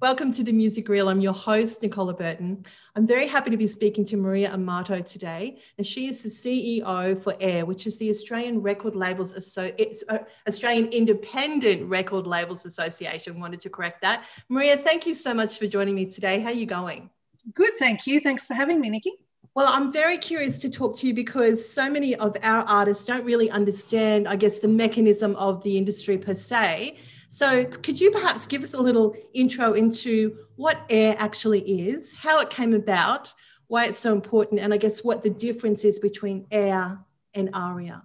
Welcome to the Music Real. I'm your host, Nicola Burton. I'm very happy to be speaking to Maria Amato today. And she is the CEO for AIR, which is the Australian Record Labels Asso- uh, Australian Independent Record Labels Association. Wanted to correct that. Maria, thank you so much for joining me today. How are you going? Good, thank you. Thanks for having me, Nikki. Well, I'm very curious to talk to you because so many of our artists don't really understand, I guess, the mechanism of the industry per se. So, could you perhaps give us a little intro into what AIR actually is, how it came about, why it's so important, and I guess what the difference is between AIR and ARIA?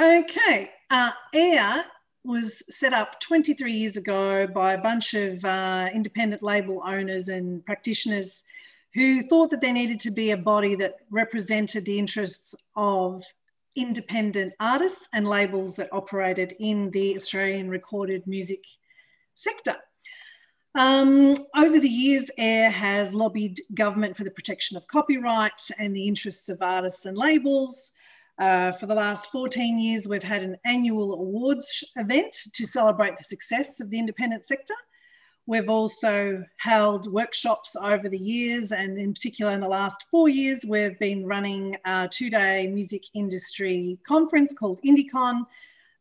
Okay, uh, AIR was set up 23 years ago by a bunch of uh, independent label owners and practitioners who thought that there needed to be a body that represented the interests of independent artists and labels that operated in the Australian recorded music sector. Um, over the years, AIR has lobbied government for the protection of copyright and the interests of artists and labels. Uh, for the last 14 years, we've had an annual awards event to celebrate the success of the independent sector. We've also held workshops over the years, and in particular, in the last four years, we've been running a two day music industry conference called IndieCon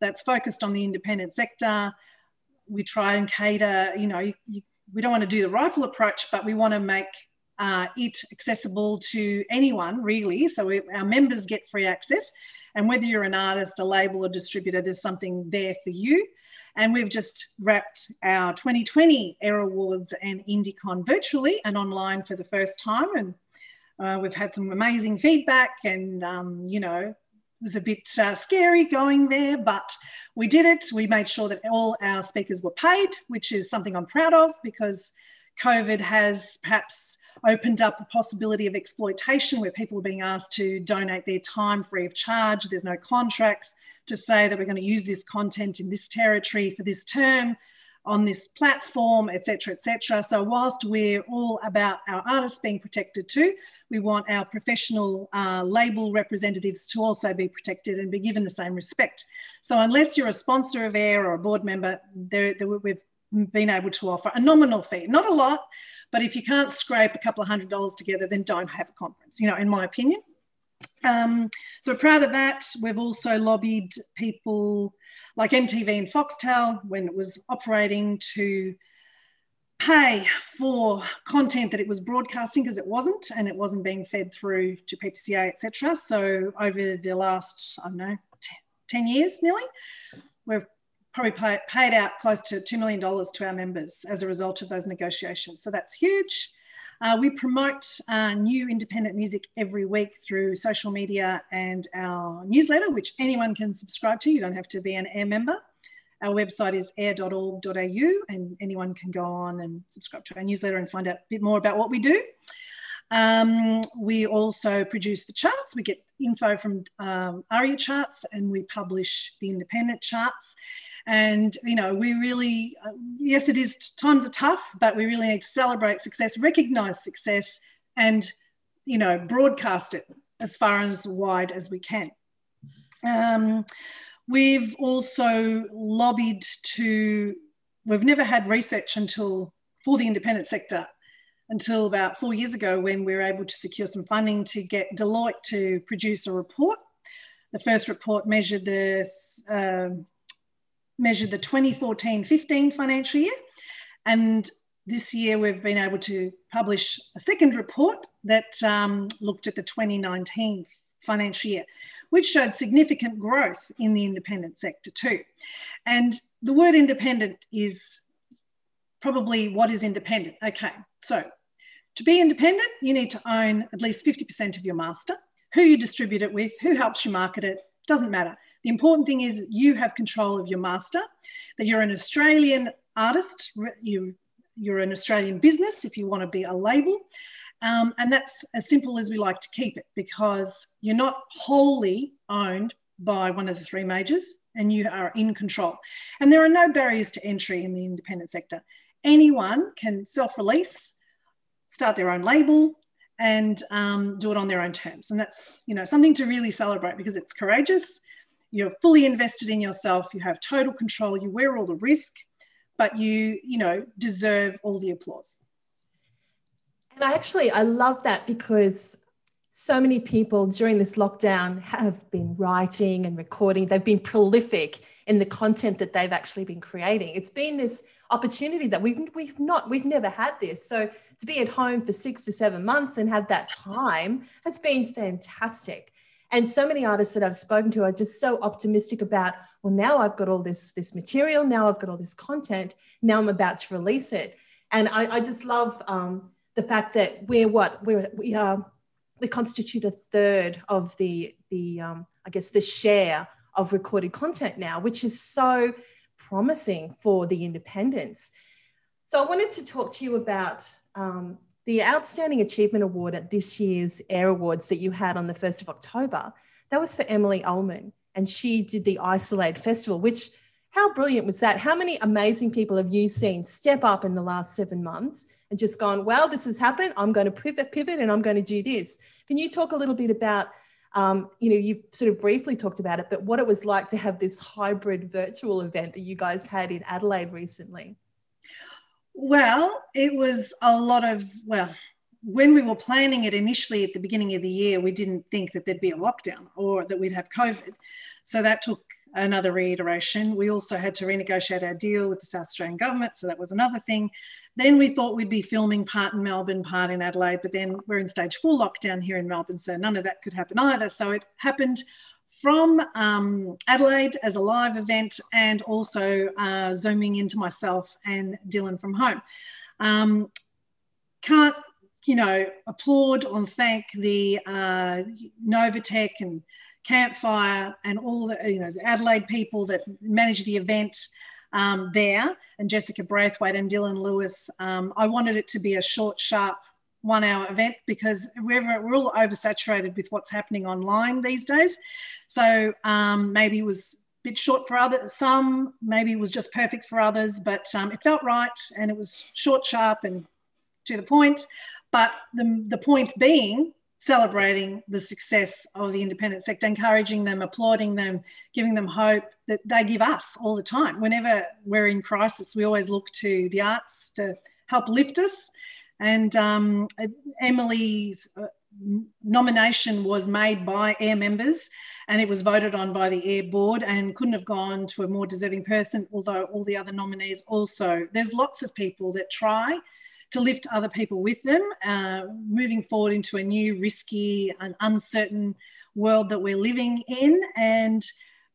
that's focused on the independent sector. We try and cater, you know, you, we don't want to do the rifle approach, but we want to make uh, it accessible to anyone really. So we, our members get free access. And whether you're an artist, a label, or distributor, there's something there for you. And we've just wrapped our 2020 AIR Awards and IndieCon virtually and online for the first time. And uh, we've had some amazing feedback and, um, you know, it was a bit uh, scary going there, but we did it. We made sure that all our speakers were paid, which is something I'm proud of because COVID has perhaps opened up the possibility of exploitation where people are being asked to donate their time free of charge. There's no contracts to say that we're going to use this content in this territory for this term on this platform, etc., etc. So whilst we're all about our artists being protected too, we want our professional uh, label representatives to also be protected and be given the same respect. So unless you're a sponsor of AIR or a board member, there, there, we've been able to offer a nominal fee, not a lot, but if you can't scrape a couple of hundred dollars together, then don't have a conference, you know, in my opinion. Um, so proud of that. We've also lobbied people like MTV and Foxtel when it was operating to pay for content that it was broadcasting because it wasn't and it wasn't being fed through to PPCA, etc. So over the last, I don't know, 10 years nearly, we've probably pay, paid out close to $2 million to our members as a result of those negotiations. So that's huge. Uh, we promote uh, new independent music every week through social media and our newsletter, which anyone can subscribe to. You don't have to be an AIR member. Our website is air.org.au, and anyone can go on and subscribe to our newsletter and find out a bit more about what we do. Um, we also produce the charts. We get info from um, ARIA charts and we publish the independent charts. And, you know, we really, uh, yes, it is, times are tough, but we really need to celebrate success, recognize success, and, you know, broadcast it as far and as wide as we can. Um, we've also lobbied to, we've never had research until for the independent sector until about four years ago when we were able to secure some funding to get Deloitte to produce a report. The first report measured the measured the 2014-15 financial year. And this year we've been able to publish a second report that um, looked at the 2019 financial year, which showed significant growth in the independent sector too. And the word independent is probably what is independent. Okay, so to be independent, you need to own at least 50% of your master, who you distribute it with, who helps you market it, doesn't matter. The important thing is you have control of your master, that you're an Australian artist, you, you're an Australian business if you want to be a label. Um, and that's as simple as we like to keep it because you're not wholly owned by one of the three majors and you are in control. And there are no barriers to entry in the independent sector. Anyone can self release, start their own label, and um, do it on their own terms. And that's you know something to really celebrate because it's courageous. You're fully invested in yourself. You have total control. You wear all the risk, but you, you know, deserve all the applause. And I actually, I love that because so many people during this lockdown have been writing and recording. They've been prolific in the content that they've actually been creating. It's been this opportunity that we've we've not we've never had this. So to be at home for six to seven months and have that time has been fantastic. And so many artists that I've spoken to are just so optimistic about, well, now I've got all this, this material, now I've got all this content, now I'm about to release it. And I, I just love um, the fact that we're what we're we are we constitute a third of the the um, I guess the share of recorded content now, which is so promising for the independents. So I wanted to talk to you about um, the Outstanding Achievement Award at this year's AIR Awards that you had on the 1st of October, that was for Emily Ulman. And she did the Isol-Aid Festival, which, how brilliant was that? How many amazing people have you seen step up in the last seven months and just gone, well, this has happened. I'm going to pivot, pivot, and I'm going to do this. Can you talk a little bit about, um, you know, you sort of briefly talked about it, but what it was like to have this hybrid virtual event that you guys had in Adelaide recently? Well, it was a lot of, well, when we were planning it initially at the beginning of the year, we didn't think that there'd be a lockdown or that we'd have COVID. So that took another reiteration. We also had to renegotiate our deal with the South Australian government. So that was another thing. Then we thought we'd be filming part in Melbourne, part in Adelaide, but then we're in stage four lockdown here in Melbourne. So none of that could happen either. So it happened from um, Adelaide as a live event and also uh, zooming into myself and Dylan from home. Um, can't, you know, applaud or thank the uh, Novatech and Campfire and all the, you know, the Adelaide people that managed the event um, there and Jessica Braithwaite and Dylan Lewis. Um, I wanted it to be a short, sharp one hour event because we're, we're all oversaturated with what's happening online these days. So um, maybe it was a bit short for others, some, maybe it was just perfect for others, but um, it felt right and it was short, sharp, and to the point. But the, the point being, celebrating the success of the independent sector, encouraging them, applauding them, giving them hope that they give us all the time. Whenever we're in crisis, we always look to the arts to help lift us. And um, Emily's uh, nomination was made by AIR members and it was voted on by the AIR board and couldn't have gone to a more deserving person, although all the other nominees also. There's lots of people that try to lift other people with them, uh, moving forward into a new, risky, and uncertain world that we're living in. And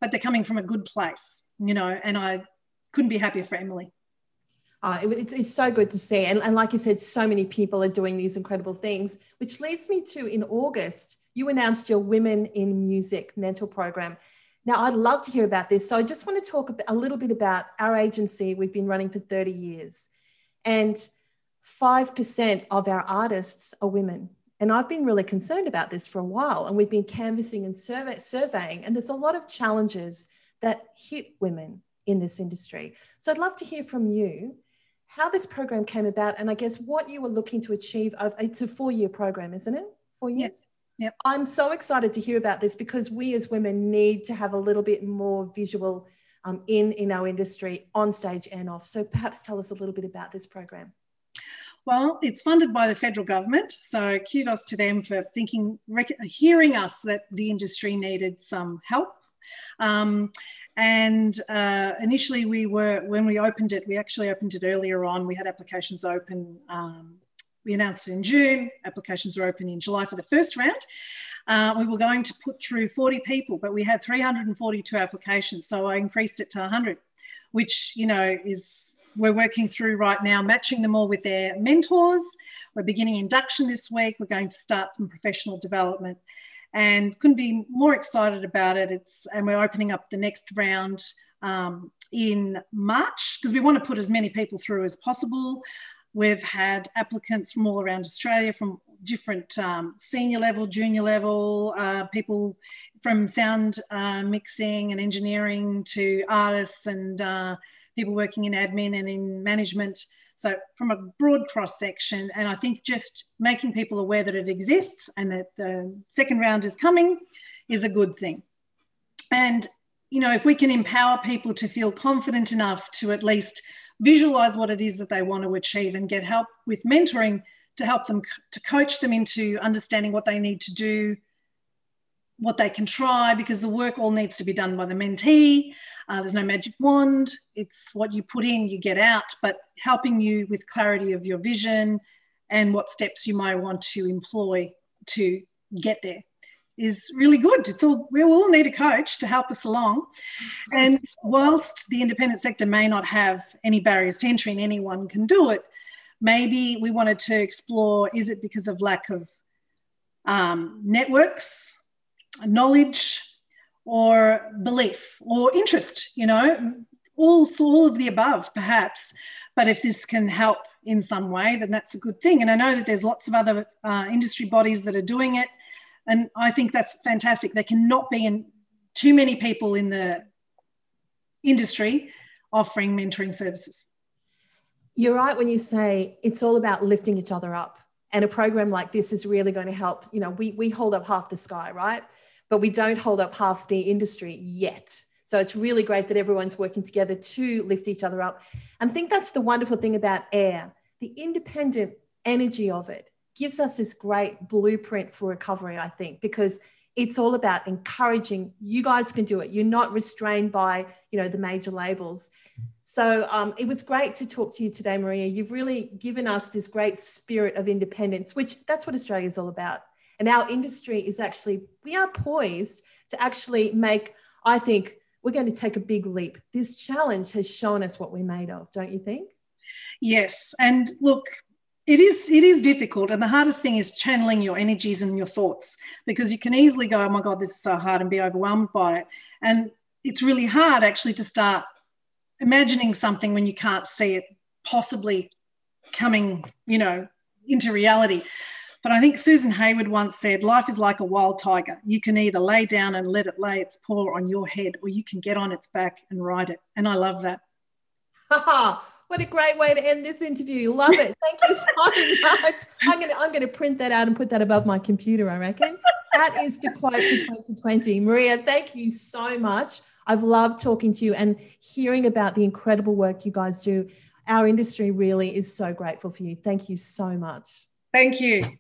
but they're coming from a good place, you know. And I couldn't be happier for Emily. Uh, it, it's, it's so good to see. And, and like you said, so many people are doing these incredible things, which leads me to in August, you announced your Women in Music mentor program. Now, I'd love to hear about this. So I just want to talk a little bit about our agency. We've been running for 30 years, and 5% of our artists are women. And I've been really concerned about this for a while. And we've been canvassing and survey, surveying, and there's a lot of challenges that hit women in this industry. So I'd love to hear from you how this program came about and I guess what you were looking to achieve. Of, it's a four year program, isn't it? Four years? Yes. Yep. I'm so excited to hear about this because we as women need to have a little bit more visual um, in, in our industry on stage and off. So perhaps tell us a little bit about this program. Well, it's funded by the federal government, so kudos to them for thinking, hearing us that the industry needed some help. Um, and uh, initially, we were, when we opened it, we actually opened it earlier on. We had applications open. Um, we announced it in June. Applications were open in July for the first round. Uh, we were going to put through 40 people, but we had 342 applications. So I increased it to 100, which, you know, is we're working through right now, matching them all with their mentors. We're beginning induction this week. We're going to start some professional development and couldn't be more excited about it. It's and we're opening up the next round um, in March because we want to put as many people through as possible. We've had applicants from all around Australia, from different um, senior level, junior level, uh, people from sound uh, mixing and engineering to artists and uh, people working in admin and in management. So from a broad cross section, and I think just making people aware that it exists and that the second round is coming is a good thing. And you know, if we can empower people to feel confident enough to at least visualize what it is that they want to achieve and get help with mentoring to help them to coach them into understanding what they need to do what they can try because the work all needs to be done by the mentee uh, there's no magic wand it's what you put in you get out but helping you with clarity of your vision and what steps you might want to employ to get there is really good. It's all we all need a coach to help us along. And whilst the independent sector may not have any barriers to entry and anyone can do it, maybe we wanted to explore is it because of lack of um, networks, knowledge, or belief or interest, you know, all, all of the above, perhaps. But if this can help in some way, then that's a good thing. And I know that there's lots of other uh, industry bodies that are doing it. And I think that's fantastic. There cannot be in too many people in the industry offering mentoring services. You're right when you say it's all about lifting each other up. And a program like this is really going to help. You know, we, we hold up half the sky, right? But we don't hold up half the industry yet. So it's really great that everyone's working together to lift each other up. And I think that's the wonderful thing about AIR the independent energy of it gives us this great blueprint for recovery, I think, because it's all about encouraging. You guys can do it. You're not restrained by you know the major labels. So um, it was great to talk to you today maria. You've really given us this great spirit of independence which that's what australia is all about. And our industry is actually we are poised to actually make i think we're going to take a big leap. This challenge has shown us what we're made of don't you think? Yes. And look it is it is difficult and the hardest thing is channeling your energies and your thoughts because you can easily go oh my god this is so hard and be overwhelmed by it. And it's really hard actually to start imagining something when you can't see it possibly coming you know into reality. But i think susan hayward once said life is like a wild tiger. You can either lay down and let it lay its paw on your head or you can get on its back and ride it. And i love that What a great way to end this interview. Love it. Thank you so much. I'm gonna I'm gonna print that out and put that above my computer, I reckon. That is the quote for 2020. Maria, thank you so much. I've loved talking to you and hearing about the incredible work you guys do. Our industry really is so grateful for you. Thank you so much. Thank you.